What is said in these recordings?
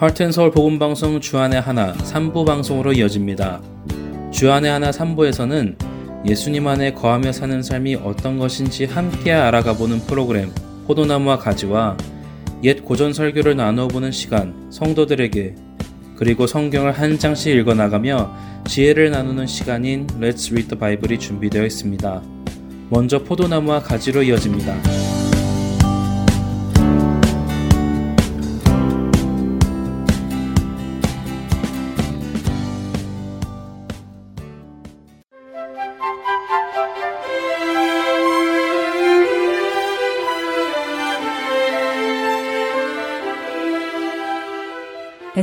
하트앤서울 복음방송 주안의 하나 3부 방송으로 이어집니다. 주안의 하나 3부에서는 예수님 안에 거하며 사는 삶이 어떤 것인지 함께 알아가보는 프로그램 포도나무와 가지와 옛 고전 설교를 나누어 보는 시간 성도들에게 그리고 성경을 한 장씩 읽어 나가며 지혜를 나누는 시간인 Let's Read the Bible이 준비되어 있습니다. 먼저 포도나무와 가지로 이어집니다.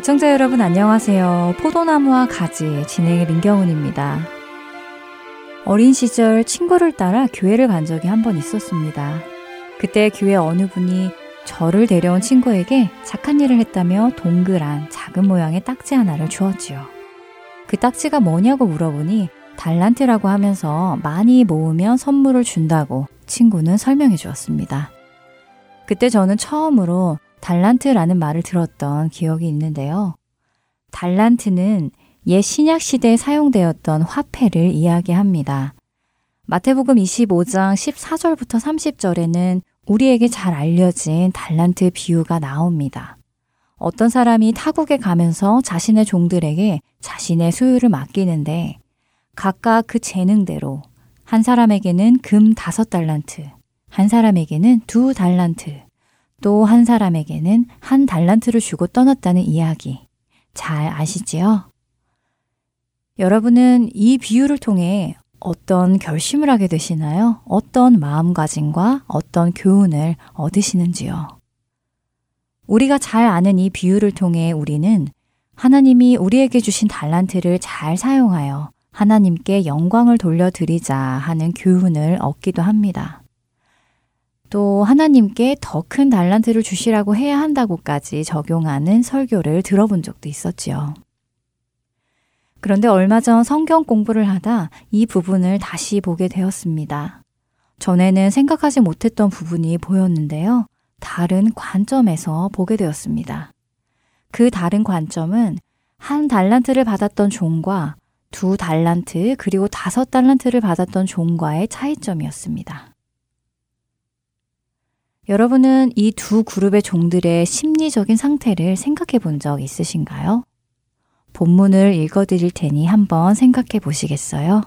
애청자 여러분 안녕하세요. 포도나무와 가지 진행의 민경훈입니다. 어린 시절 친구를 따라 교회를 간 적이 한 번 있었습니다. 그때 교회 어느 분이 저를 데려온 친구에게 착한 일을 했다며 동그란 작은 모양의 딱지 하나를 주었지요. 그 딱지가 뭐냐고 물어보니 달란트라고 하면서 많이 모으면 선물을 준다고 친구는 설명해 주었습니다. 그때 저는 처음으로 달란트라는 말을 들었던 기억이 있는데요. 달란트는 옛 신약 시대에 사용되었던 화폐를 이야기합니다. 마태복음 25장 14절부터 30절에는 우리에게 잘 알려진 달란트 비유가 나옵니다. 어떤 사람이 타국에 가면서 자신의 종들에게 자신의 소유를 맡기는데 각각 그 재능대로 한 사람에게는 금 다섯 달란트, 한 사람에게는 두 달란트, 또 한 사람에게는 한 달란트를 주고 떠났다는 이야기. 잘 아시지요? 여러분은 이 비유를 통해 어떤 결심을 하게 되시나요? 어떤 마음가짐과 어떤 교훈을 얻으시는지요? 우리가 잘 아는 이 비유를 통해 우리는 하나님이 우리에게 주신 달란트를 잘 사용하여 하나님께 영광을 돌려드리자 하는 교훈을 얻기도 합니다. 또 하나님께 더 큰 달란트를 주시라고 해야 한다고까지 적용하는 설교를 들어본 적도 있었지요. 그런데 얼마 전 성경 공부를 하다 이 부분을 다시 보게 되었습니다. 전에는 생각하지 못했던 부분이 보였는데요. 다른 관점에서 보게 되었습니다. 그 다른 관점은 한 달란트를 받았던 종과 두 달란트 그리고 다섯 달란트를 받았던 종과의 차이점이었습니다. 여러분은 이 두 그룹의 종들의 심리적인 상태를 생각해 본 적 있으신가요? 본문을 읽어 드릴 테니 한번 생각해 보시겠어요?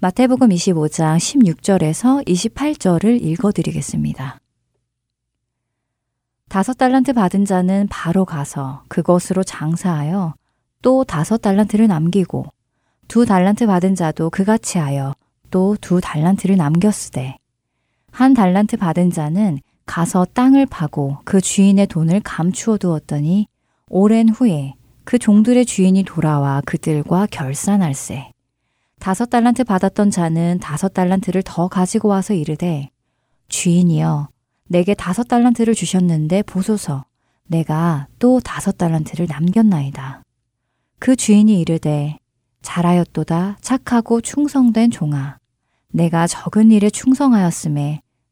마태복음 25장 16절에서 28절을 읽어 드리겠습니다. 다섯 달란트 받은 자는 바로 가서 그것으로 장사하여 또 다섯 달란트를 남기고 두 달란트 받은 자도 그같이 하여 또 두 달란트를 남겼으되 한 달란트 받은 자는 가서 땅을 파고 그 주인의 돈을 감추어 두었더니 오랜 후에 그 종들의 주인이 돌아와 그들과 결산할세. 다섯 달란트 받았던 자는 다섯 달란트를 더 가지고 와서 이르되 주인이여 내게 다섯 달란트를 주셨는데 보소서 내가 또 다섯 달란트를 남겼나이다. 그 주인이 이르되 잘하였도다 착하고 충성된 종아 내가 적은 일에 충성하였음에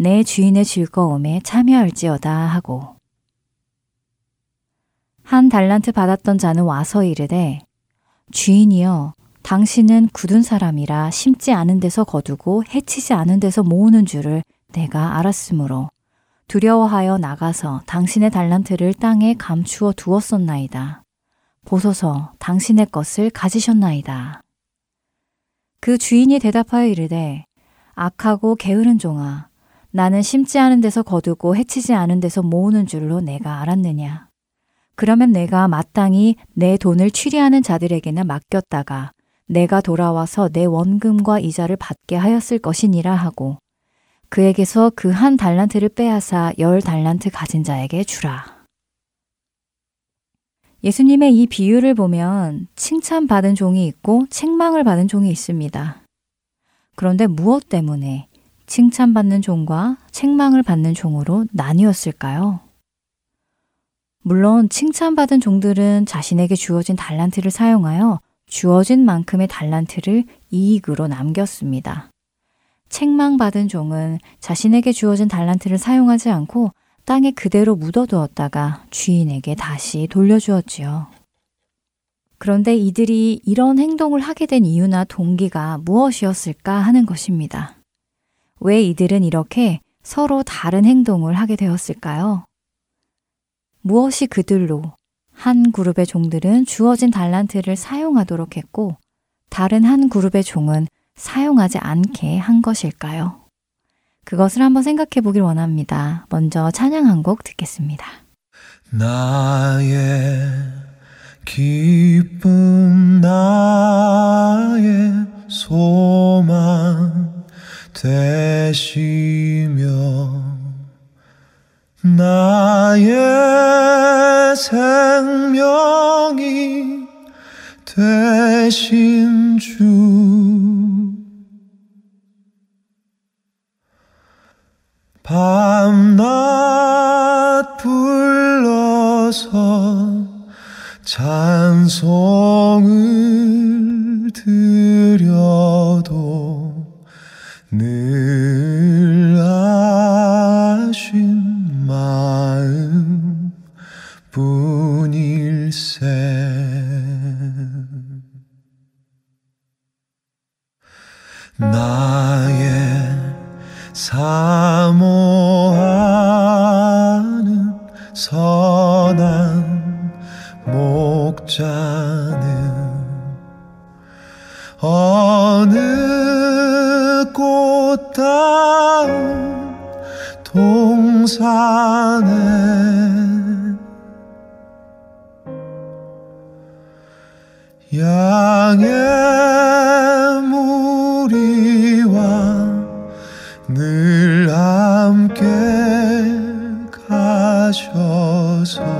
내 주인의 즐거움에 참여할지어다 하고 한 달란트 받았던 자는 와서 이르되 주인이여 당신은 굳은 사람이라 심지 않은 데서 거두고 해치지 않은 데서 모으는 줄을 내가 알았으므로 두려워하여 나가서 당신의 달란트를 땅에 감추어 두었었나이다. 보소서 당신의 것을 가지셨나이다. 그 주인이 대답하여 이르되 악하고 게으른 종아 나는 심지 않은 데서 거두고 해치지 않은 데서 모으는 줄로 내가 알았느냐. 그러면 내가 마땅히 내 돈을 취리하는 자들에게나 맡겼다가 내가 돌아와서 내 원금과 이자를 받게 하였을 것이니라 하고 그에게서 그 한 달란트를 빼앗아 열 달란트 가진 자에게 주라. 예수님의 이 비유를 보면 칭찬받은 종이 있고 책망을 받은 종이 있습니다. 그런데 무엇 때문에 칭찬받는 종과 책망을 받는 종으로 나뉘었을까요? 물론 칭찬받은 종들은 자신에게 주어진 달란트를 사용하여 주어진 만큼의 달란트를 이익으로 남겼습니다. 책망받은 종은 자신에게 주어진 달란트를 사용하지 않고 땅에 그대로 묻어두었다가 주인에게 다시 돌려주었지요. 그런데 이들이 이런 행동을 하게 된 이유나 동기가 무엇이었을까 하는 것입니다. 왜 이들은 이렇게 서로 다른 행동을 하게 되었을까요? 무엇이 그들로 한 그룹의 종들은 주어진 달란트를 사용하도록 했고 다른 한 그룹의 종은 사용하지 않게 한 것일까요? 그것을 한번 생각해 보길 원합니다. 먼저 찬양 한 곡 듣겠습니다. 나의 기쁨 나의 소망 되시며 나의 생명이 되신 주. 밤낮 불러서 찬송을 드려도 늘 아신 마음 뿐일세. 나의 사모하는 선한 목자 꽃다운 동산에 양의 무리와 늘 함께 가셔서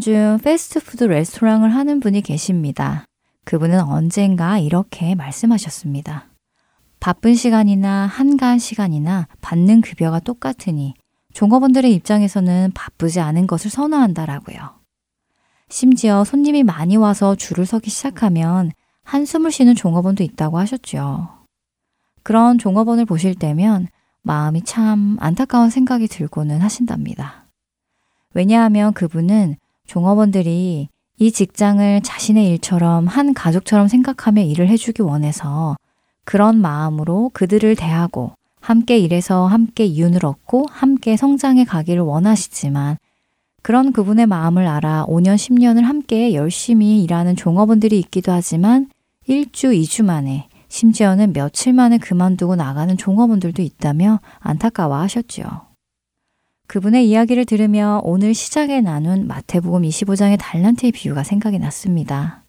중 패스트푸드 레스토랑을 하는 분이 계십니다. 그분은 언젠가 이렇게 말씀하셨습니다. 바쁜 시간이나 한가한 시간이나 받는 급여가 똑같으니 종업원들의 입장에서는 바쁘지 않은 것을 선호한다라고요. 심지어 손님이 많이 와서 줄을 서기 시작하면 한숨을 쉬는 종업원도 있다고 하셨죠. 그런 종업원을 보실 때면 마음이 참 안타까운 생각이 들고는 하신답니다. 왜냐하면 그분은 종업원들이 이 직장을 자신의 일처럼 한 가족처럼 생각하며 일을 해주기 원해서 그런 마음으로 그들을 대하고 함께 일해서 함께 이윤을 얻고 함께 성장해 가기를 원하시지만 그런 그분의 마음을 알아 5년, 10년을 함께 열심히 일하는 종업원들이 있기도 하지만 1주, 2주 만에 심지어는 며칠 만에 그만두고 나가는 종업원들도 있다며 안타까워 하셨지요. 그분의 이야기를 들으며 오늘 시작에 나눈 마태복음 25장의 달란트의 비유가 생각이 났습니다.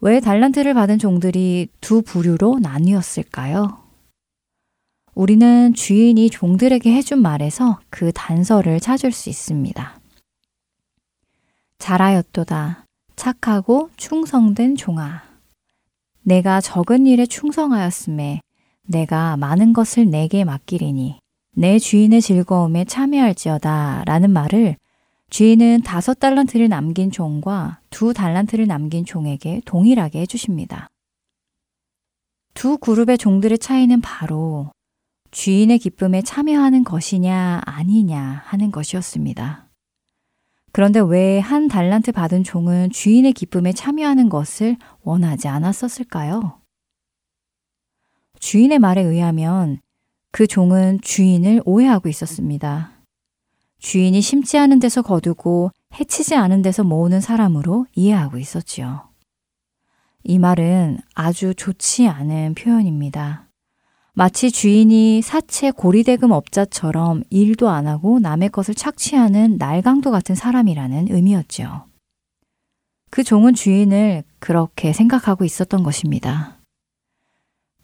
왜 달란트를 받은 종들이 두 부류로 나뉘었을까요? 우리는 주인이 종들에게 해준 말에서 그 단서를 찾을 수 있습니다. 잘하였도다. 착하고 충성된 종아. 내가 적은 일에 충성하였음에 내가 많은 것을 내게 맡기리니 내 주인의 즐거움에 참여할지어다 라는 말을 주인은 다섯 달란트를 남긴 종과 두 달란트를 남긴 종에게 동일하게 해주십니다. 두 그룹의 종들의 차이는 바로 주인의 기쁨에 참여하는 것이냐 아니냐 하는 것이었습니다. 그런데 왜 한 달란트 받은 종은 주인의 기쁨에 참여하는 것을 원하지 않았었을까요? 주인의 말에 의하면 그 종은 주인을 오해하고 있었습니다. 주인이 심지 않은 데서 거두고 해치지 않은 데서 모으는 사람으로 이해하고 있었지요. 이 말은 아주 좋지 않은 표현입니다. 마치 주인이 사채 고리대금 업자처럼 일도 안 하고 남의 것을 착취하는 날강도 같은 사람이라는 의미였죠. 그 종은 주인을 그렇게 생각하고 있었던 것입니다.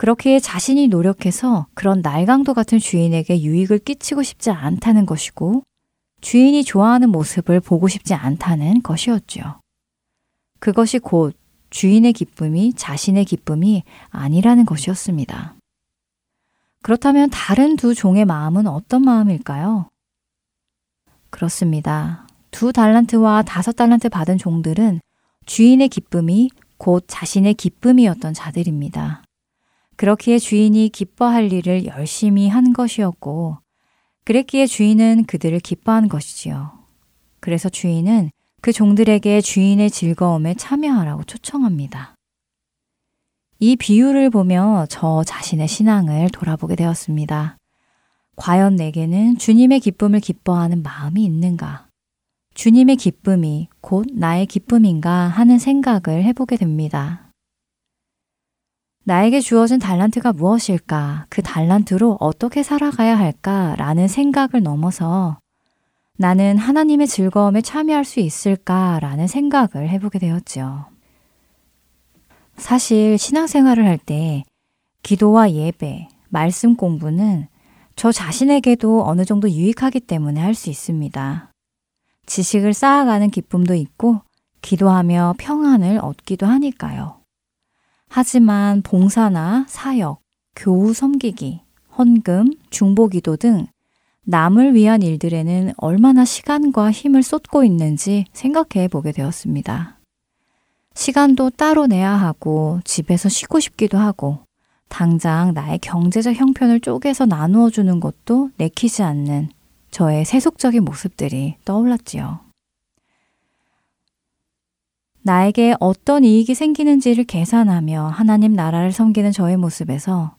그렇게 자신이 노력해서 그런 날강도 같은 주인에게 유익을 끼치고 싶지 않다는 것이고 주인이 좋아하는 모습을 보고 싶지 않다는 것이었죠. 그것이 곧 주인의 기쁨이 자신의 기쁨이 아니라는 것이었습니다. 그렇다면 다른 두 종의 마음은 어떤 마음일까요? 그렇습니다. 두 달란트와 다섯 달란트 받은 종들은 주인의 기쁨이 곧 자신의 기쁨이었던 자들입니다. 그렇기에 주인이 기뻐할 일을 열심히 한 것이었고, 그랬기에 주인은 그들을 기뻐한 것이지요. 그래서 주인은 그 종들에게 주인의 즐거움에 참여하라고 초청합니다. 이 비유를 보며 저 자신의 신앙을 돌아보게 되었습니다. 과연 내게는 주님의 기쁨을 기뻐하는 마음이 있는가? 주님의 기쁨이 곧 나의 기쁨인가 하는 생각을 해보게 됩니다. 나에게 주어진 달란트가 무엇일까? 그 달란트로 어떻게 살아가야 할까? 라는 생각을 넘어서 나는 하나님의 즐거움에 참여할 수 있을까? 라는 생각을 해보게 되었죠. 사실 신앙생활을 할 때 기도와 예배, 말씀 공부는 저 자신에게도 어느 정도 유익하기 때문에 할 수 있습니다. 지식을 쌓아가는 기쁨도 있고 기도하며 평안을 얻기도 하니까요. 하지만 봉사나 사역, 교우 섬기기, 헌금, 중보기도 등 남을 위한 일들에는 얼마나 시간과 힘을 쏟고 있는지 생각해 보게 되었습니다. 시간도 따로 내야 하고 집에서 쉬고 싶기도 하고 당장 나의 경제적 형편을 쪼개서 나누어 주는 것도 내키지 않는 저의 세속적인 모습들이 떠올랐지요. 나에게 어떤 이익이 생기는지를 계산하며 하나님 나라를 섬기는 저의 모습에서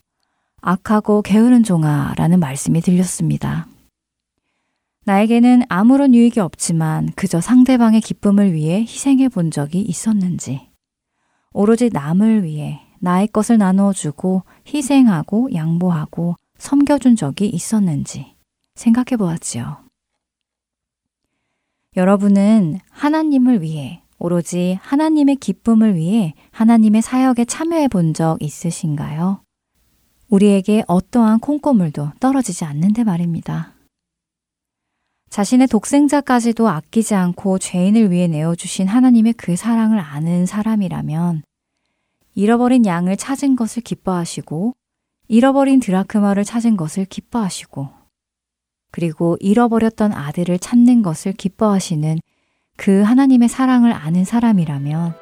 악하고 게으른 종아 라는 말씀이 들렸습니다. 나에게는 아무런 유익이 없지만 그저 상대방의 기쁨을 위해 희생해 본 적이 있었는지, 오로지 남을 위해 나의 것을 나누어 주고 희생하고 양보하고 섬겨준 적이 있었는지 생각해 보았지요. 여러분은 하나님을 위해 오로지 하나님의 기쁨을 위해 하나님의 사역에 참여해 본 적 있으신가요? 우리에게 어떠한 콩고물도 떨어지지 않는데 말입니다. 자신의 독생자까지도 아끼지 않고 죄인을 위해 내어주신 하나님의 그 사랑을 아는 사람이라면 잃어버린 양을 찾은 것을 기뻐하시고 잃어버린 드라크마를 찾은 것을 기뻐하시고 그리고 잃어버렸던 아들을 찾는 것을 기뻐하시는 그 하나님의 사랑을 아는 사람이라면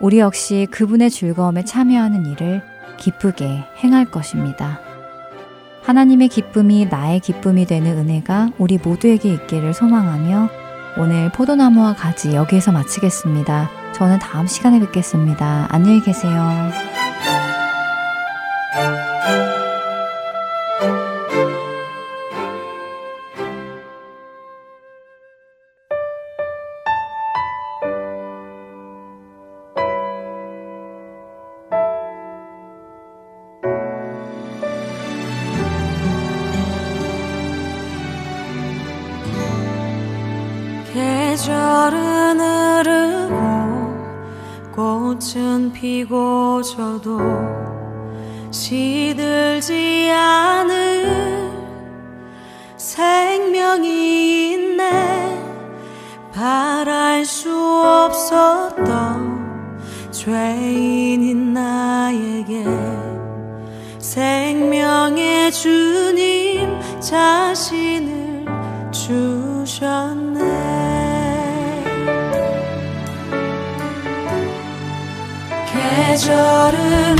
우리 역시 그분의 즐거움에 참여하는 일을 기쁘게 행할 것입니다. 하나님의 기쁨이 나의 기쁨이 되는 은혜가 우리 모두에게 있기를 소망하며 오늘 포도나무와 가지 여기에서 마치겠습니다. 저는 다음 시간에 뵙겠습니다. 안녕히 계세요. 피고 져도 시들지 않은 생명이 있네. 바랄 수 없었던 죄인인 나에게 생명의 주님 자신을 주셨네. 계절은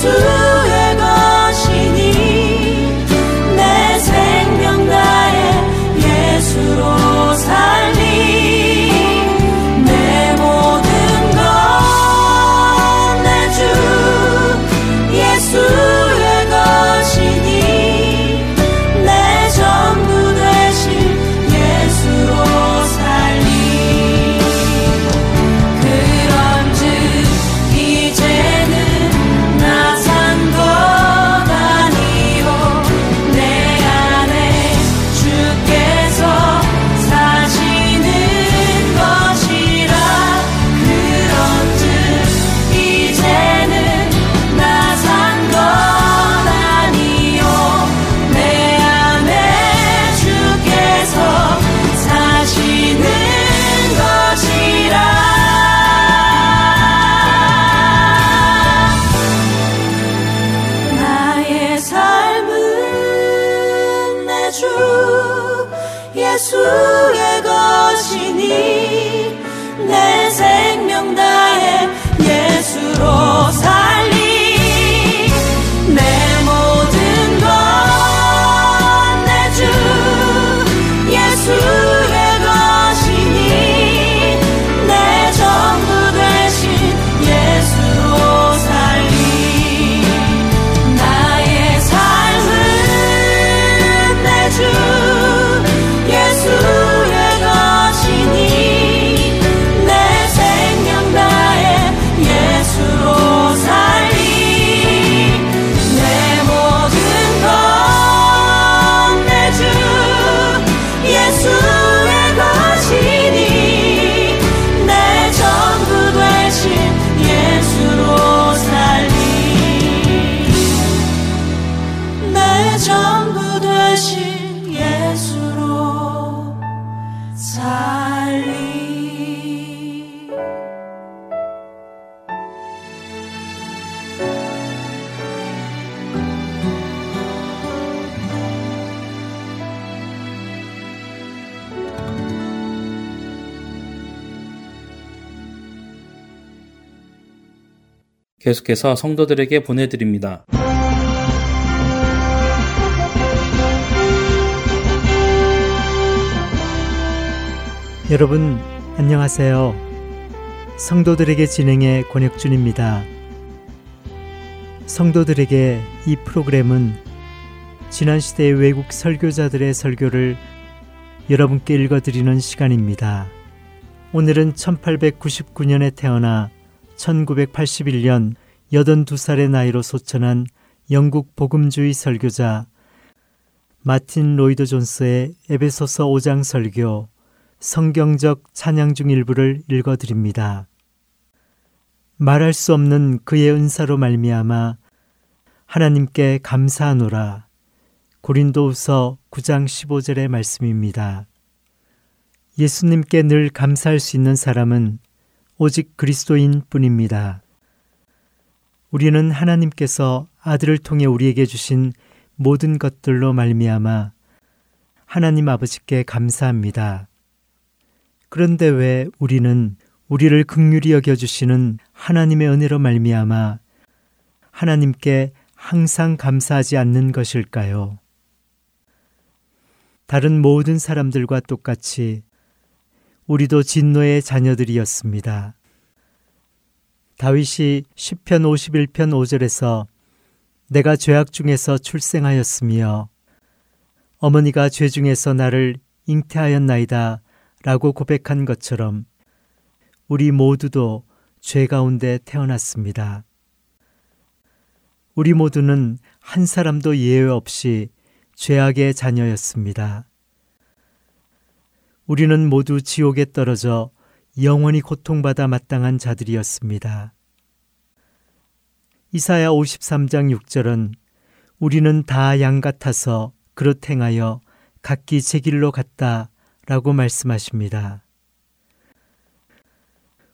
soon. 계속해서 성도들에게 보내드립니다. 여러분, 안녕하세요. 성도들에게 진행해 권혁준입니다. 성도들에게 이 프로그램은 지난 시대의 외국 설교자들의 설교를 여러분께 읽어드리는 시간입니다. 오늘은 1899년에 태어나 1981년 82살의 나이로 소천한 영국 복음주의 설교자 마틴 로이드 존스의 에베소서 5장 설교 성경적 찬양 중 일부를 읽어 드립니다. 말할 수 없는 그의 은사로 말미암아 하나님께 감사하노라. 고린도후서 9장 15절의 말씀입니다. 예수님께 늘 감사할 수 있는 사람은 오직 그리스도인 뿐입니다. 우리는 하나님께서 아들을 통해 우리에게 주신 모든 것들로 말미암아 하나님 아버지께 감사합니다. 그런데 왜 우리는 우리를 극률히 여겨 주시는 하나님의 은혜로 말미암아 하나님께 항상 감사하지 않는 것일까요? 다른 모든 사람들과 똑같이 우리도 진노의 자녀들이었습니다. 다윗이 10편 51편 5절에서 내가 죄악 중에서 출생하였으며 어머니가 죄 중에서 나를 잉태하였나이다 라고 고백한 것처럼 우리 모두도 죄 가운데 태어났습니다. 우리 모두는 한 사람도 예외 없이 죄악의 자녀였습니다. 우리는 모두 지옥에 떨어져 영원히 고통받아 마땅한 자들이었습니다. 이사야 53장 6절은 우리는 다 양 같아서 그릇 행하여 각기 제 길로 갔다 라고 말씀하십니다.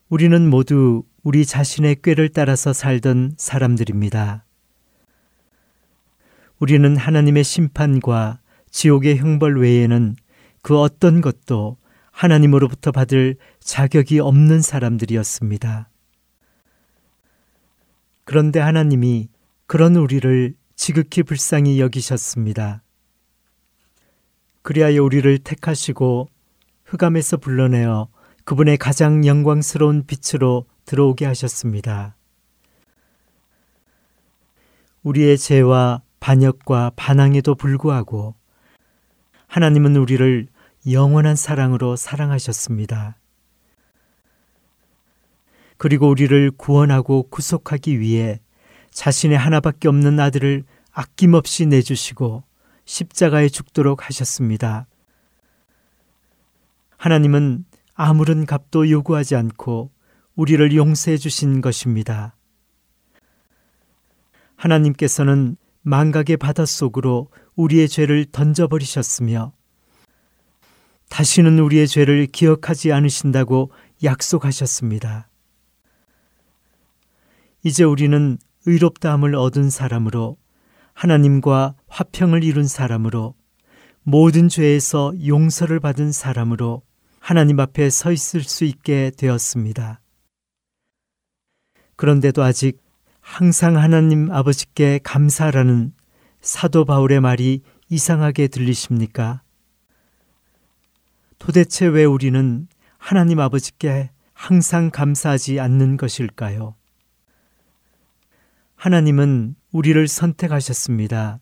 우리는 모두 우리 자신의 꾀를 따라서 살던 사람들입니다. 우리는 하나님의 심판과 지옥의 형벌 외에는 그 어떤 것도 하나님으로부터 받을 자격이 없는 사람들이었습니다. 그런데 하나님이 그런 우리를 지극히 불쌍히 여기셨습니다. 그리하여 우리를 택하시고 흑암에서 불러내어 그분의 가장 영광스러운 빛으로 들어오게 하셨습니다. 우리의 죄와 반역과 반항에도 불구하고 하나님은 우리를 영원한 사랑으로 사랑하셨습니다. 그리고 우리를 구원하고 구속하기 위해 자신의 하나밖에 없는 아들을 아낌없이 내주시고 십자가에 죽도록 하셨습니다. 하나님은 아무런 값도 요구하지 않고 우리를 용서해 주신 것입니다. 하나님께서는 망각의 바닷 속으로 우리의 죄를 던져버리셨으며 다시는 우리의 죄를 기억하지 않으신다고 약속하셨습니다. 이제 우리는 의롭다함을 얻은 사람으로 하나님과 화평을 이룬 사람으로 모든 죄에서 용서를 받은 사람으로 하나님 앞에 서 있을 수 있게 되었습니다. 그런데도 아직 항상 하나님 아버지께 감사라는 사도 바울의 말이 이상하게 들리십니까? 도대체 왜 우리는 하나님 아버지께 항상 감사하지 않는 것일까요? 하나님은 우리를 선택하셨습니다.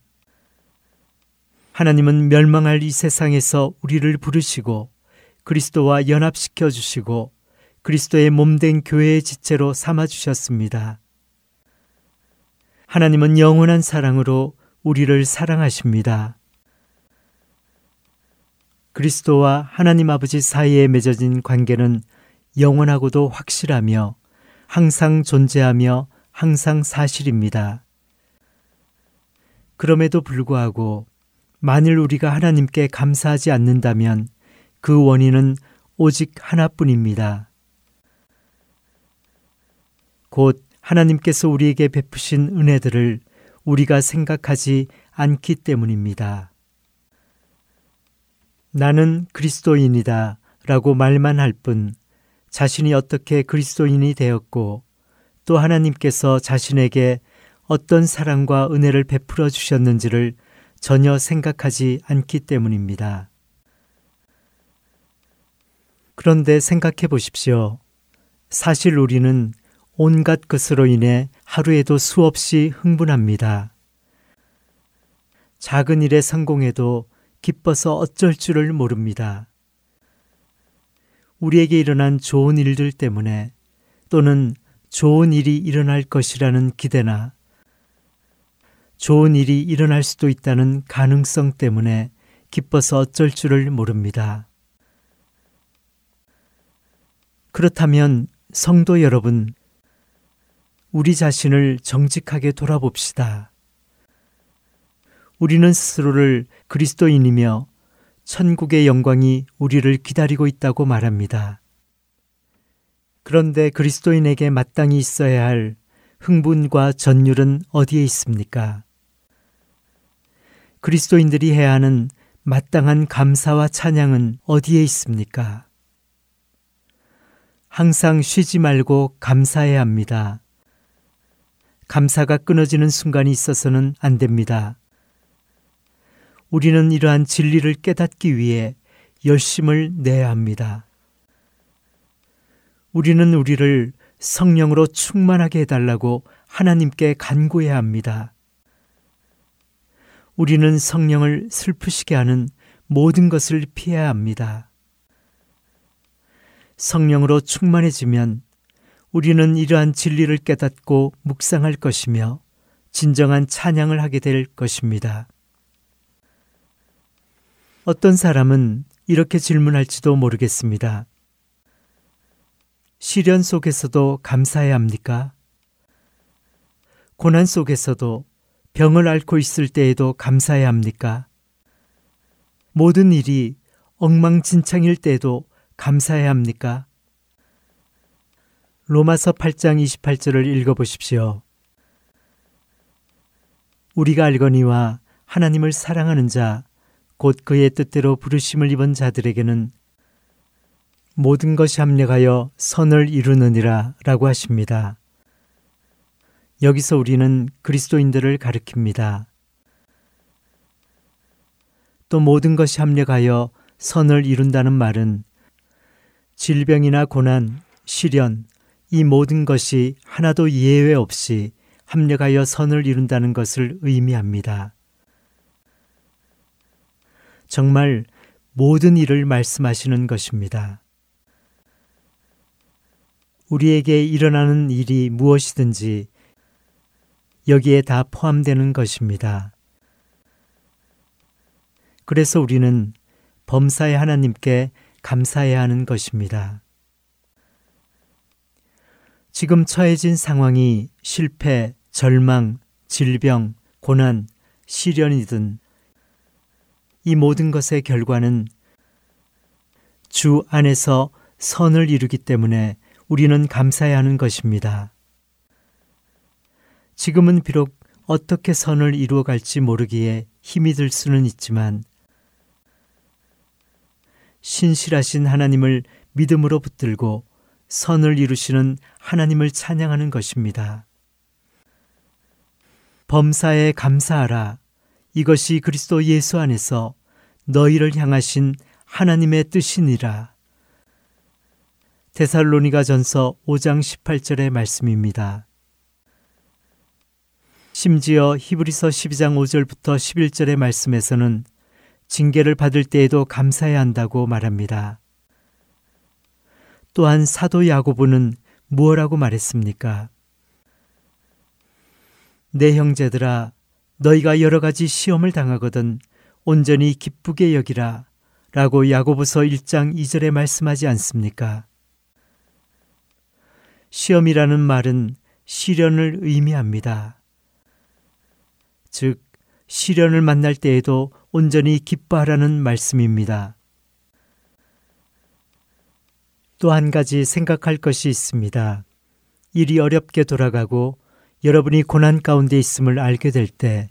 하나님은 멸망할 이 세상에서 우리를 부르시고 그리스도와 연합시켜 주시고 그리스도의 몸된 교회의 지체로 삼아 주셨습니다. 하나님은 영원한 사랑으로 우리를 사랑하십니다. 그리스도와 하나님 아버지 사이에 맺어진 관계는 영원하고도 확실하며 항상 존재하며 항상 사실입니다. 그럼에도 불구하고 만일 우리가 하나님께 감사하지 않는다면 그 원인은 오직 하나뿐입니다. 곧 하나님께서 우리에게 베푸신 은혜들을 우리가 생각하지 않기 때문입니다. 나는 그리스도인이다 라고 말만 할 뿐 자신이 어떻게 그리스도인이 되었고 또 하나님께서 자신에게 어떤 사랑과 은혜를 베풀어 주셨는지를 전혀 생각하지 않기 때문입니다. 그런데 생각해 보십시오. 사실 우리는 온갖 것으로 인해 하루에도 수없이 흥분합니다. 작은 일에 성공해도 기뻐서 어쩔 줄을 모릅니다. 우리에게 일어난 좋은 일들 때문에 또는 좋은 일이 일어날 것이라는 기대나 좋은 일이 일어날 수도 있다는 가능성 때문에 기뻐서 어쩔 줄을 모릅니다. 그렇다면 성도 여러분, 우리 자신을 정직하게 돌아봅시다. 우리는 스스로를 그리스도인이며 천국의 영광이 우리를 기다리고 있다고 말합니다. 그런데 그리스도인에게 마땅히 있어야 할 흥분과 전율은 어디에 있습니까? 그리스도인들이 해야 하는 마땅한 감사와 찬양은 어디에 있습니까? 항상 쉬지 말고 감사해야 합니다. 감사가 끊어지는 순간이 있어서는 안 됩니다. 우리는 이러한 진리를 깨닫기 위해 열심을 내야 합니다. 우리는 우리를 성령으로 충만하게 해달라고 하나님께 간구해야 합니다. 우리는 성령을 슬프시게 하는 모든 것을 피해야 합니다. 성령으로 충만해지면 우리는 이러한 진리를 깨닫고 묵상할 것이며 진정한 찬양을 하게 될 것입니다. 어떤 사람은 이렇게 질문할지도 모르겠습니다. 시련 속에서도 감사해야 합니까? 고난 속에서도 병을 앓고 있을 때에도 감사해야 합니까? 모든 일이 엉망진창일 때에도 감사해야 합니까? 로마서 8장 28절을 읽어보십시오. 우리가 알거니와 하나님을 사랑하는 자, 곧 그의 뜻대로 부르심을 입은 자들에게는 모든 것이 합력하여 선을 이루느니라 라고 하십니다. 여기서 우리는 그리스도인들을 가리킵니다. 또 모든 것이 합력하여 선을 이룬다는 말은 질병이나 고난, 시련, 이 모든 것이 하나도 예외 없이 합력하여 선을 이룬다는 것을 의미합니다. 정말 모든 일을 말씀하시는 것입니다. 우리에게 일어나는 일이 무엇이든지 여기에 다 포함되는 것입니다. 그래서 우리는 범사의 하나님께 감사해야 하는 것입니다. 지금 처해진 상황이 실패, 절망, 질병, 고난, 시련이든 이 모든 것의 결과는 주 안에서 선을 이루기 때문에 우리는 감사해야 하는 것입니다. 지금은 비록 어떻게 선을 이루어 갈지 모르기에 힘이 들 수는 있지만 신실하신 하나님을 믿음으로 붙들고 선을 이루시는 하나님을 찬양하는 것입니다. 범사에 감사하라. 이것이 그리스도 예수 안에서 너희를 향하신 하나님의 뜻이니라. 데살로니가 전서 5장 18절의 말씀입니다. 심지어 히브리서 12장 5절부터 11절의 말씀에서는 징계를 받을 때에도 감사해야 한다고 말합니다. 또한 사도 야고보는 무엇라고 말했습니까? 내 형제들아 너희가 여러 가지 시험을 당하거든 온전히 기쁘게 여기라 라고 야고보서 1장 2절에 말씀하지 않습니까? 시험이라는 말은 시련을 의미합니다. 즉, 시련을 만날 때에도 온전히 기뻐하라는 말씀입니다. 또 한 가지 생각할 것이 있습니다. 일이 어렵게 돌아가고 여러분이 고난 가운데 있음을 알게 될 때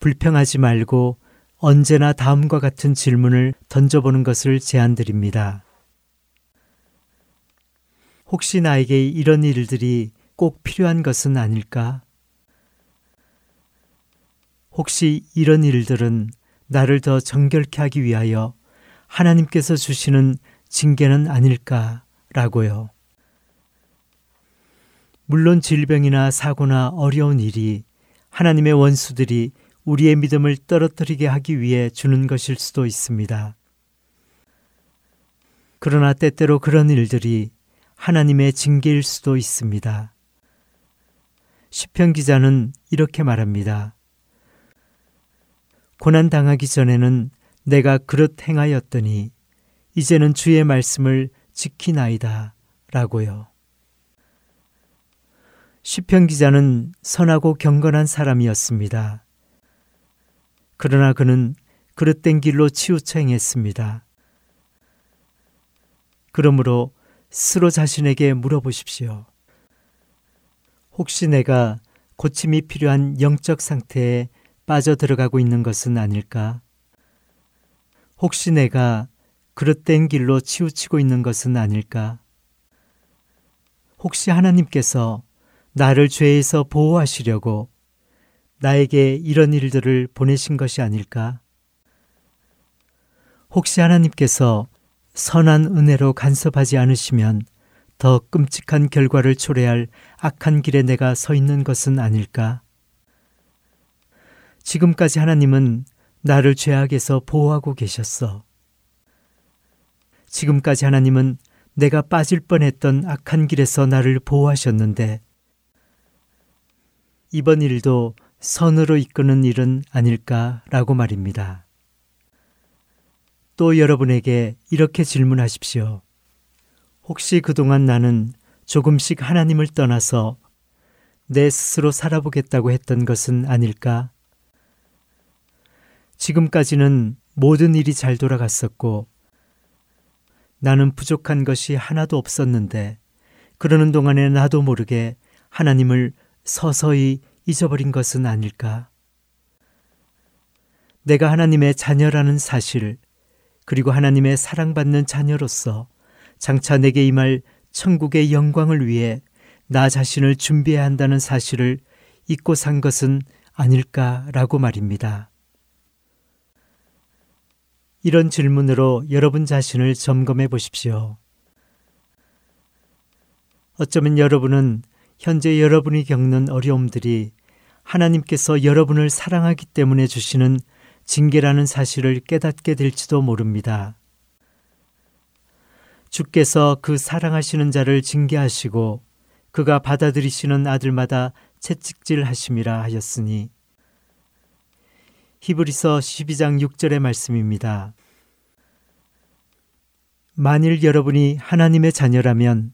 불평하지 말고 언제나 다음과 같은 질문을 던져보는 것을 제안드립니다. 혹시 나에게 이런 일들이 꼭 필요한 것은 아닐까? 혹시 이런 일들은 나를 더 정결케 하기 위하여 하나님께서 주시는 징계는 아닐까라고요. 물론 질병이나 사고나 어려운 일이 하나님의 원수들이 우리의 믿음을 떨어뜨리게 하기 위해 주는 것일 수도 있습니다. 그러나 때때로 그런 일들이 하나님의 징계일 수도 있습니다. 시편 기자는 이렇게 말합니다. 고난 당하기 전에는 내가 그릇 행하였더니 이제는 주의 말씀을 지키나이다 라고요. 시편 기자는 선하고 경건한 사람이었습니다. 그러나 그는 그릇된 길로 치우쳐 행했습니다. 그러므로 스스로 자신에게 물어보십시오. 혹시 내가 고침이 필요한 영적 상태에 빠져 들어가고 있는 것은 아닐까? 혹시 내가 그릇된 길로 치우치고 있는 것은 아닐까? 혹시 하나님께서 나를 죄에서 보호하시려고 나에게 이런 일들을 보내신 것이 아닐까? 혹시 하나님께서 선한 은혜로 간섭하지 않으시면 더 끔찍한 결과를 초래할 악한 길에 내가 서 있는 것은 아닐까? 지금까지 하나님은 나를 죄악에서 보호하고 계셨어. 지금까지 하나님은 내가 빠질 뻔했던 악한 길에서 나를 보호하셨는데 이번 일도 선으로 이끄는 일은 아닐까라고 말입니다. 또 여러분에게 이렇게 질문하십시오. 혹시 그동안 나는 조금씩 하나님을 떠나서 내 스스로 살아보겠다고 했던 것은 아닐까? 지금까지는 모든 일이 잘 돌아갔었고 나는 부족한 것이 하나도 없었는데 그러는 동안에 나도 모르게 하나님을 서서히 잊어버린 것은 아닐까? 내가 하나님의 자녀라는 사실, 그리고 하나님의 사랑받는 자녀로서 장차 내게 임할 천국의 영광을 위해 나 자신을 준비해야 한다는 사실을 잊고 산 것은 아닐까라고 말입니다. 이런 질문으로 여러분 자신을 점검해 보십시오. 어쩌면 여러분은 현재 여러분이 겪는 어려움들이 하나님께서 여러분을 사랑하기 때문에 주시는 징계라는 사실을 깨닫게 될지도 모릅니다. 주께서 그 사랑하시는 자를 징계하시고 그가 받아들이시는 아들마다 채찍질 하심이라 하였으니 히브리서 12장 6절의 말씀입니다. 만일 여러분이 하나님의 자녀라면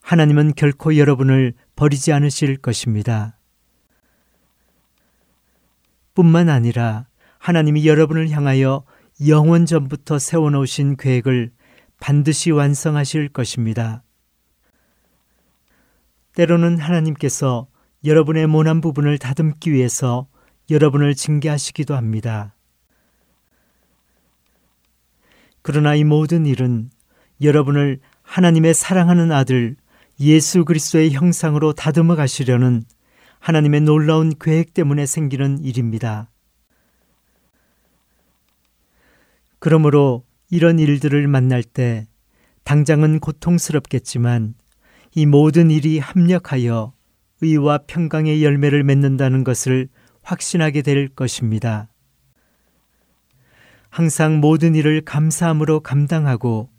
하나님은 결코 여러분을 버리지 않으실 것입니다. 뿐만 아니라 하나님이 여러분을 향하여 영원 전부터 세워놓으신 계획을 반드시 완성하실 것입니다. 때로는 하나님께서 여러분의 모난 부분을 다듬기 위해서 여러분을 징계하시기도 합니다. 그러나 이 모든 일은 여러분을 하나님의 사랑하는 아들 예수 그리스도의 형상으로 다듬어 가시려는 하나님의 놀라운 계획 때문에 생기는 일입니다. 그러므로 이런 일들을 만날 때 당장은 고통스럽겠지만 이 모든 일이 합력하여 의와 평강의 열매를 맺는다는 것을 확신하게 될 것입니다. 항상 모든 일을 감사함으로 감당하고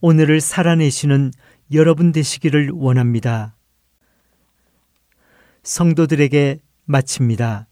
오늘을 살아내시는 여러분 되시기를 원합니다. 성도들에게 마칩니다.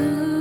어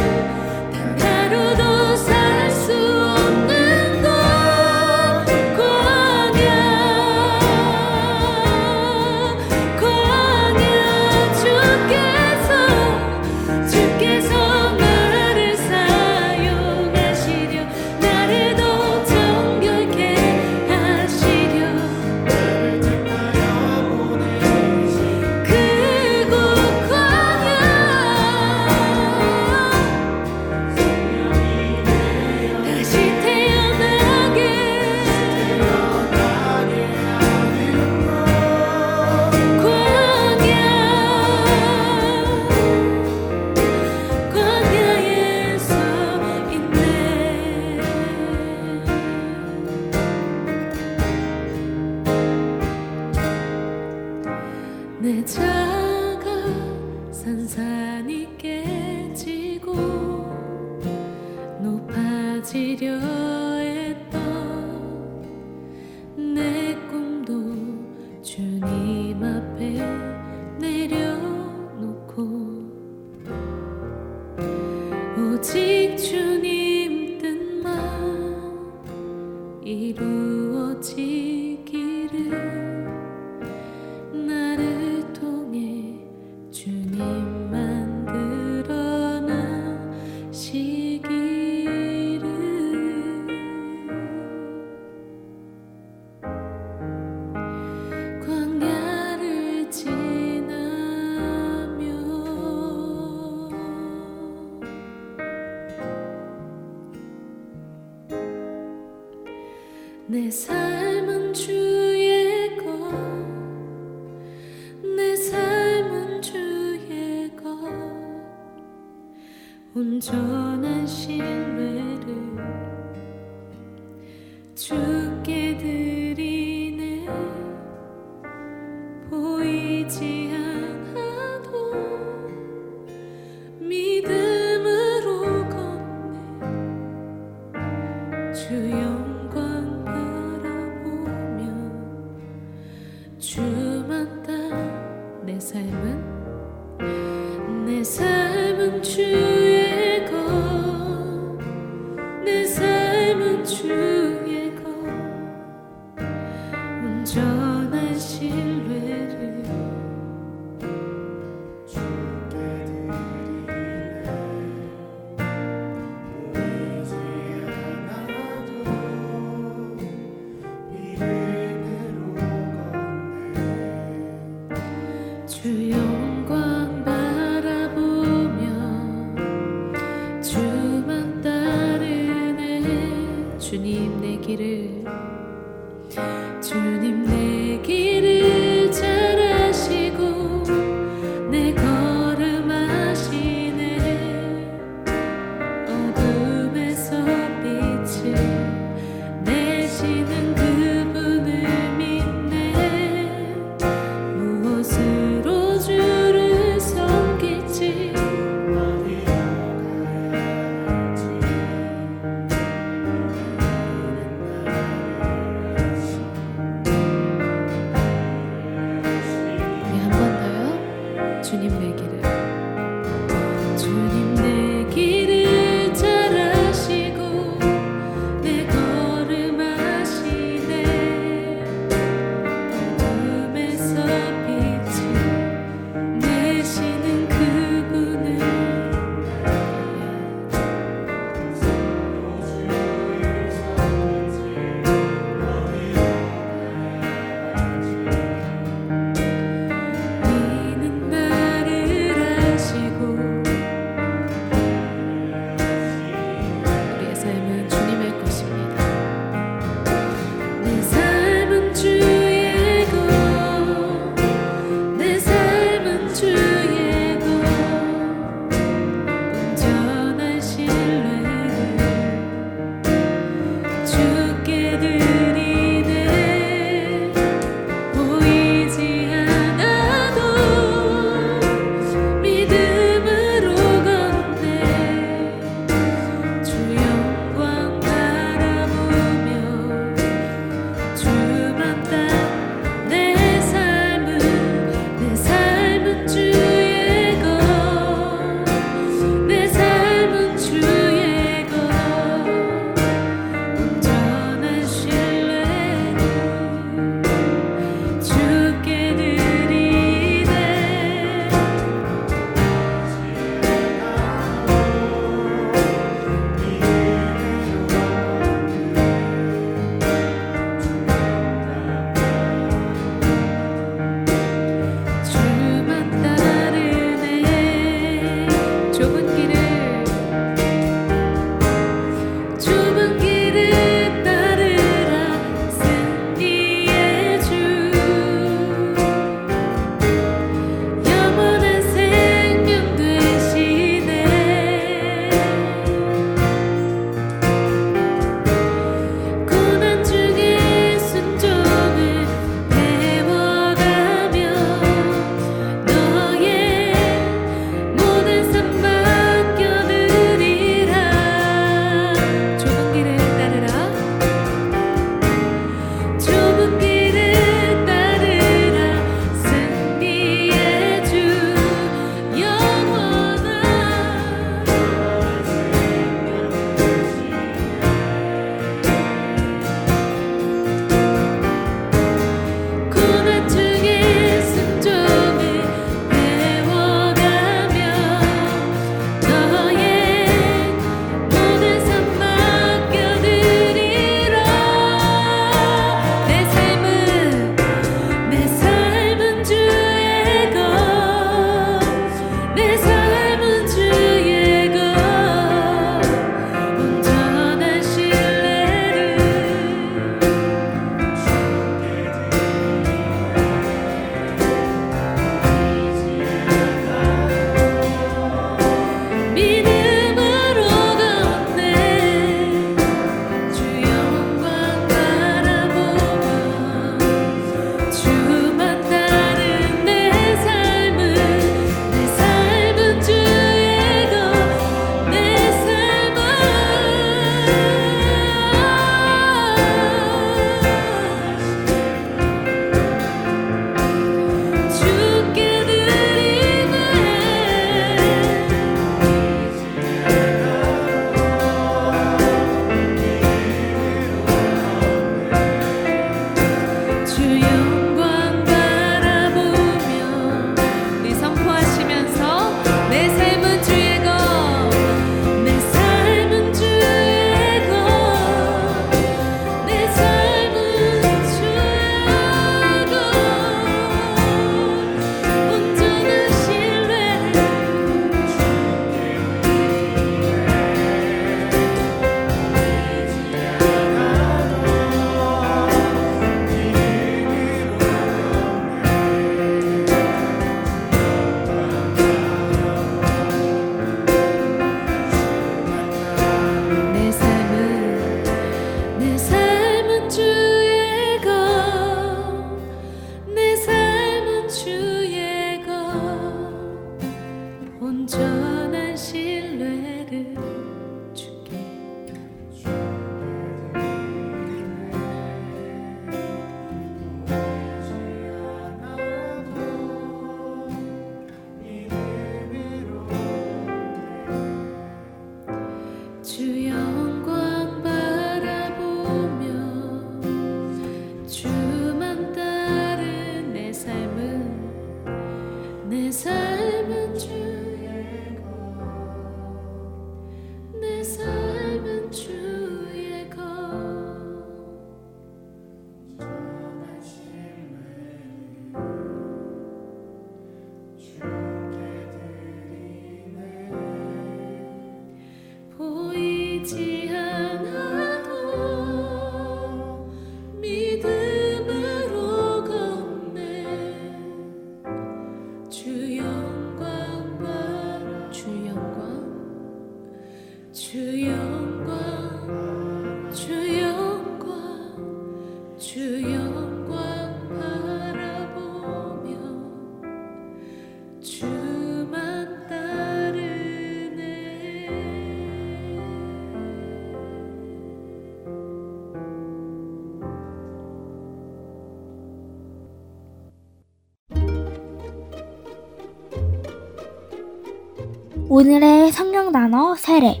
오늘의 성경 단어 세례.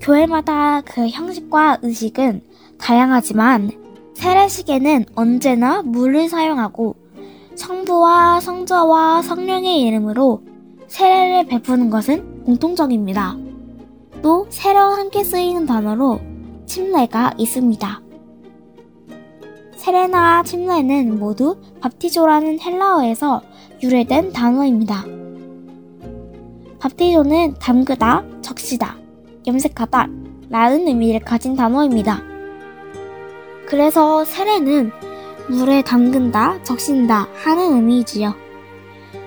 교회마다 그 형식과 의식은 다양하지만 세례식에는 언제나 물을 사용하고 성부와 성자와 성령의 이름으로 세례를 베푸는 것은 공통적입니다. 또 세례와 함께 쓰이는 단어로 침례가 있습니다. 세례나 침례는 모두 밥티조라는 헬라어에서 유래된 단어입니다. 밥티조는 담그다, 적시다, 염색하다 라는 의미를 가진 단어입니다. 그래서 세례는 물에 담근다, 적신다 하는 의미이지요.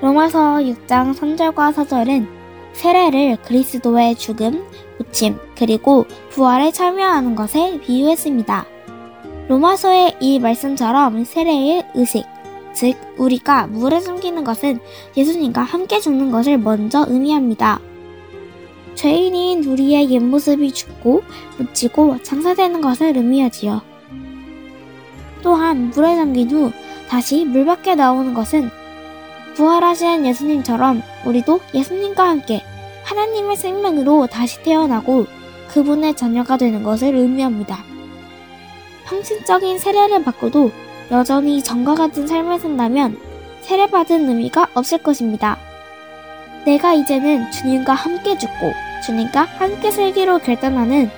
로마서 6장 3절과 4절은 세례를 그리스도의 죽음, 고침, 그리고 부활에 참여하는 것에 비유했습니다. 로마서의 이 말씀처럼 세례의 의식, 즉 우리가 물에 숨기는 것은 예수님과 함께 죽는 것을 먼저 의미합니다. 죄인인 우리의 옛모습이 죽고 묻히고 장사되는 것을 의미하지요. 또한 물에 잠긴 후 다시 물 밖에 나오는 것은 부활하신 예수님처럼 우리도 예수님과 함께 하나님의 생명으로 다시 태어나고 그분의 자녀가 되는 것을 의미합니다. 형식적인 세례를 받고도 여전히 전과 같은 삶을 산다면 세례받은 의미가 없을 것입니다. 내가 이제는 주님과 함께 죽고 주님과 함께 살기로 결단하는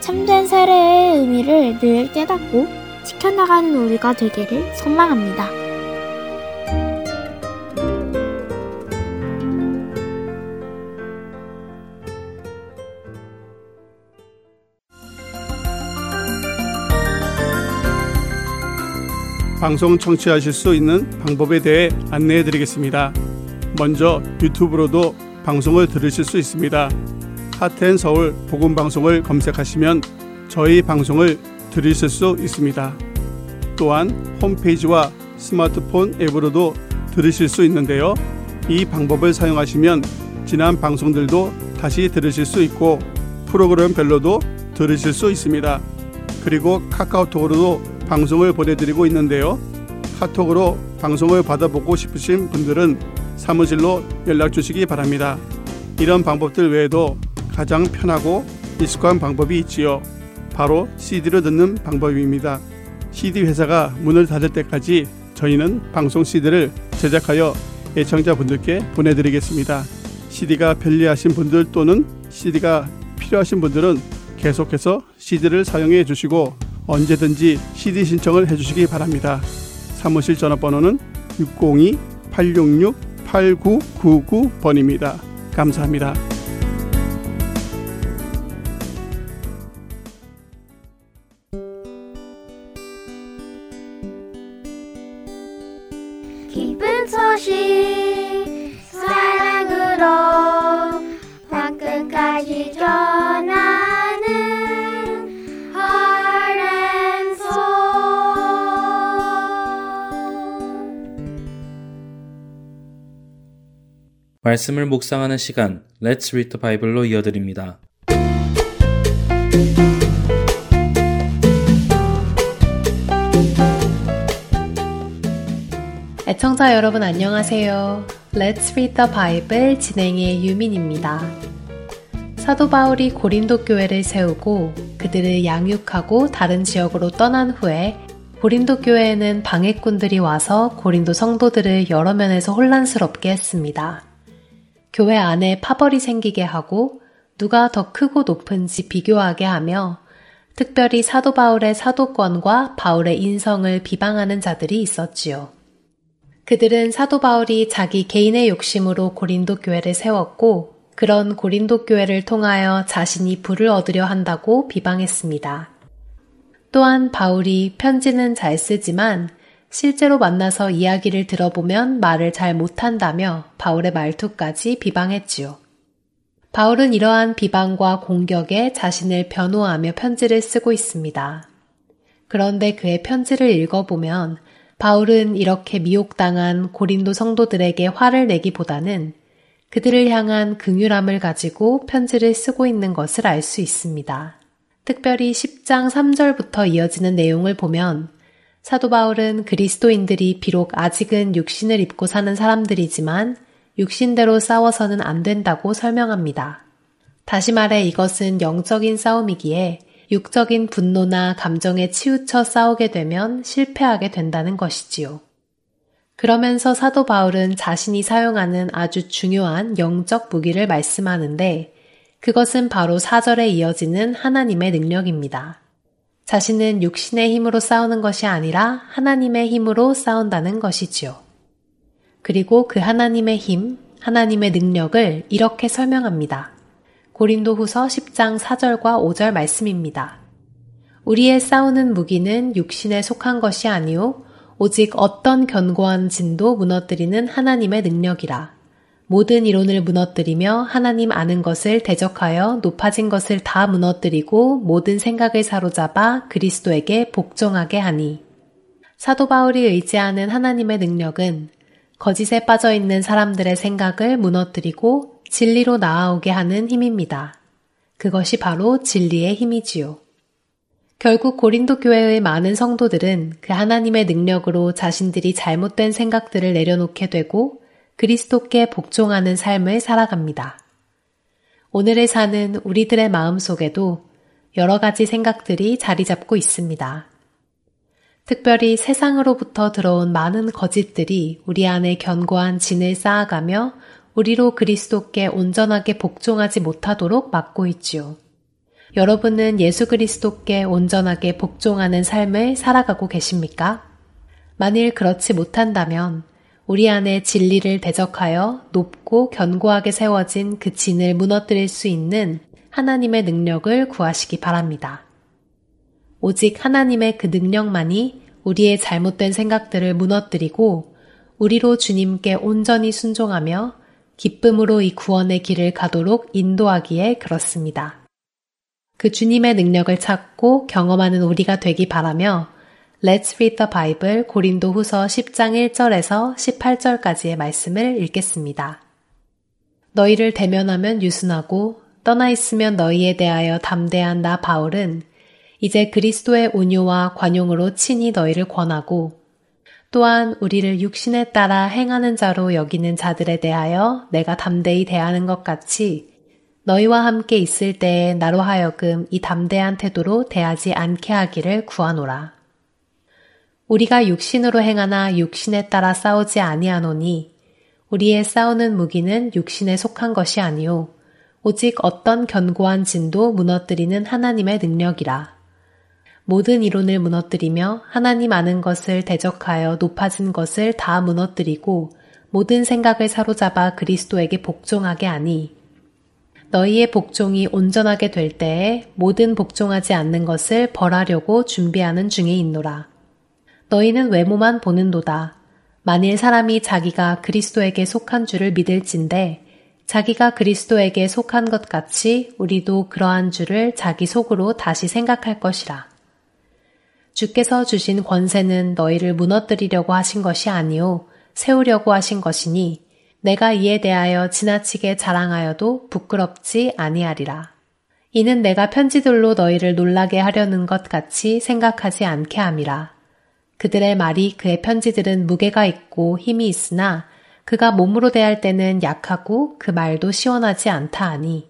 참된 세례의 의미를 늘 깨닫고 지켜나가는 우리가 되기를 소망합니다. 방송 청취하실 수 있는 방법에 대해 안내해 드리겠습니다. 먼저 유튜브로도 방송을 들으실 수 있습니다. 하텐 서울 복음 방송을 검색하시면 저희 방송을 들으실 수 있습니다. 또한 홈페이지와 스마트폰 앱으로도 들으실 수 있는데요. 이 방법을 사용하시면 지난 방송들도 다시 들으실 수 있고 프로그램별로도 들으실 수 있습니다. 그리고 카카오톡으로도 방송을 보내드리고 있는데요. 카톡으로 방송을 받아보고 싶으신 분들은 사무실로 연락 주시기 바랍니다. 이런 방법들 외에도 가장 편하고 익숙한 방법이 있지요. 바로 CD로 듣는 방법입니다. CD 회사가 문을 닫을 때까지 저희는 방송 CD를 제작하여 애청자분들께 보내드리겠습니다. CD가 편리하신 분들 또는 CD가 필요하신 분들은 계속해서 CD를 사용해 주시고 언제든지 CD 신청을 해주시기 바랍니다. 사무실 전화번호는 602-866-8999번입니다. 감사합니다. 말씀을 묵상하는 시간 Let's Read the Bible로 이어드립니다. 애청자 여러분 안녕하세요. Let's Read the Bible 진행의 유민입니다. 사도 바울이 고린도 교회를 세우고 그들을 양육하고 다른 지역으로 떠난 후에 고린도 교회에는 방해꾼들이 와서 고린도 성도들을 여러 면에서 혼란스럽게 했습니다. 교회 안에 파벌이 생기게 하고 누가 더 크고 높은지 비교하게 하며 특별히 사도 바울의 사도권과 바울의 인성을 비방하는 자들이 있었지요. 그들은 사도 바울이 자기 개인의 욕심으로 고린도 교회를 세웠고 그런 고린도 교회를 통하여 자신이 부를 얻으려 한다고 비방했습니다. 또한 바울이 편지는 잘 쓰지만 실제로 만나서 이야기를 들어보면 말을 잘 못한다며 바울의 말투까지 비방했지요. 바울은 이러한 비방과 공격에 자신을 변호하며 편지를 쓰고 있습니다. 그런데 그의 편지를 읽어보면 바울은 이렇게 미혹당한 고린도 성도들에게 화를 내기보다는 그들을 향한 긍휼함을 가지고 편지를 쓰고 있는 것을 알 수 있습니다. 특별히 10장 3절부터 이어지는 내용을 보면 사도 바울은 그리스도인들이 비록 아직은 육신을 입고 사는 사람들이지만 육신대로 싸워서는 안 된다고 설명합니다. 다시 말해 이것은 영적인 싸움이기에 육적인 분노나 감정에 치우쳐 싸우게 되면 실패하게 된다는 것이지요. 그러면서 사도 바울은 자신이 사용하는 아주 중요한 영적 무기를 말씀하는데 그것은 바로 사절에 이어지는 하나님의 능력입니다. 자신은 육신의 힘으로 싸우는 것이 아니라 하나님의 힘으로 싸운다는 것이지요. 그리고 그 하나님의 힘, 하나님의 능력을 이렇게 설명합니다. 고린도 후서 10장 4절과 5절 말씀입니다. 우리의 싸우는 무기는 육신에 속한 것이 아니요 오직 어떤 견고한 진도 무너뜨리는 하나님의 능력이라. 모든 이론을 무너뜨리며 하나님 아는 것을 대적하여 높아진 것을 다 무너뜨리고 모든 생각을 사로잡아 그리스도에게 복종하게 하니. 사도 바울이 의지하는 하나님의 능력은 거짓에 빠져 있는 사람들의 생각을 무너뜨리고 진리로 나아오게 하는 힘입니다. 그것이 바로 진리의 힘이지요. 결국 고린도 교회의 많은 성도들은 그 하나님의 능력으로 자신들이 잘못된 생각들을 내려놓게 되고 그리스도께 복종하는 삶을 살아갑니다. 오늘의 사는 우리들의 마음 속에도 여러 가지 생각들이 자리 잡고 있습니다. 특별히 세상으로부터 들어온 많은 거짓들이 우리 안에 견고한 진을 쌓아가며 우리로 그리스도께 온전하게 복종하지 못하도록 막고 있지요. 여러분은 예수 그리스도께 온전하게 복종하는 삶을 살아가고 계십니까? 만일 그렇지 못한다면 우리 안에 진리를 대적하여 높고 견고하게 세워진 그 진을 무너뜨릴 수 있는 하나님의 능력을 구하시기 바랍니다. 오직 하나님의 그 능력만이 우리의 잘못된 생각들을 무너뜨리고 우리로 주님께 온전히 순종하며 기쁨으로 이 구원의 길을 가도록 인도하기에 그렇습니다. 그 주님의 능력을 찾고 경험하는 우리가 되기 바라며 Let's read the Bible 고린도 후서 10장 1절에서 18절까지의 말씀을 읽겠습니다. 너희를 대면하면 유순하고 떠나 있으면 너희에 대하여 담대한 나 바울은 이제 그리스도의 온유와 관용으로 친히 너희를 권하고 또한 우리를 육신에 따라 행하는 자로 여기는 자들에 대하여 내가 담대히 대하는 것 같이 너희와 함께 있을 때에 나로 하여금 이 담대한 태도로 대하지 않게 하기를 구하노라. 우리가 육신으로 행하나 육신에 따라 싸우지 아니하노니 우리의 싸우는 무기는 육신에 속한 것이 아니요 오직 어떤 견고한 진도 무너뜨리는 하나님의 능력이라. 모든 이론을 무너뜨리며 하나님 아는 것을 대적하여 높아진 것을 다 무너뜨리고 모든 생각을 사로잡아 그리스도에게 복종하게 하니 너희의 복종이 온전하게 될 때에 모든 복종하지 않는 것을 벌하려고 준비하는 중에 있노라. 너희는 외모만 보는도다. 만일 사람이 자기가 그리스도에게 속한 줄을 믿을진데 자기가 그리스도에게 속한 것 같이 우리도 그러한 줄을 자기 속으로 다시 생각할 것이라. 주께서 주신 권세는 너희를 무너뜨리려고 하신 것이 아니요 세우려고 하신 것이니 내가 이에 대하여 지나치게 자랑하여도 부끄럽지 아니하리라. 이는 내가 편지들로 너희를 놀라게 하려는 것 같이 생각하지 않게 함이라. 그들의 말이 그의 편지들은 무게가 있고 힘이 있으나 그가 몸으로 대할 때는 약하고 그 말도 시원하지 않다 하니.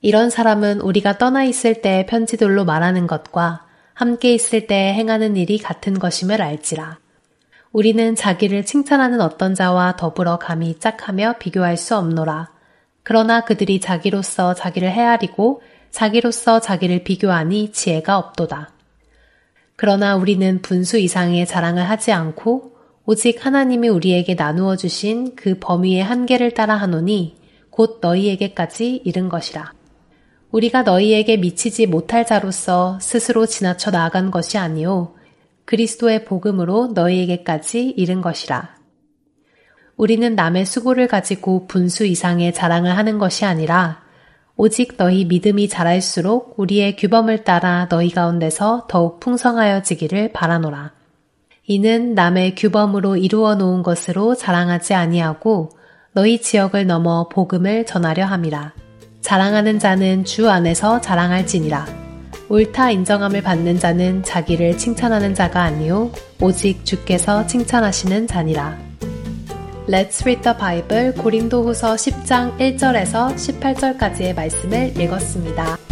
이런 사람은 우리가 떠나 있을 때의 편지들로 말하는 것과 함께 있을 때 행하는 일이 같은 것임을 알지라. 우리는 자기를 칭찬하는 어떤 자와 더불어 감히 짝하며 비교할 수 없노라. 그러나 그들이 자기로서 자기를 헤아리고 자기로서 자기를 비교하니 지혜가 없도다. 그러나 우리는 분수 이상의 자랑을 하지 않고 오직 하나님이 우리에게 나누어 주신 그 범위의 한계를 따라 하노니 곧 너희에게까지 이른 것이라. 우리가 너희에게 미치지 못할 자로서 스스로 지나쳐 나아간 것이 아니요 그리스도의 복음으로 너희에게까지 이른 것이라. 우리는 남의 수고를 가지고 분수 이상의 자랑을 하는 것이 아니라 오직 너희 믿음이 자랄수록 우리의 규범을 따라 너희 가운데서 더욱 풍성하여지기를 바라노라. 이는 남의 규범으로 이루어 놓은 것으로 자랑하지 아니하고 너희 지역을 넘어 복음을 전하려 함이라. 자랑하는 자는 주 안에서 자랑할지니라. 옳다 인정함을 받는 자는 자기를 칭찬하는 자가 아니요 오직 주께서 칭찬하시는 자니라. Let's read the Bible 고린도후서 10장 1절에서 18절까지의 말씀을 읽었습니다.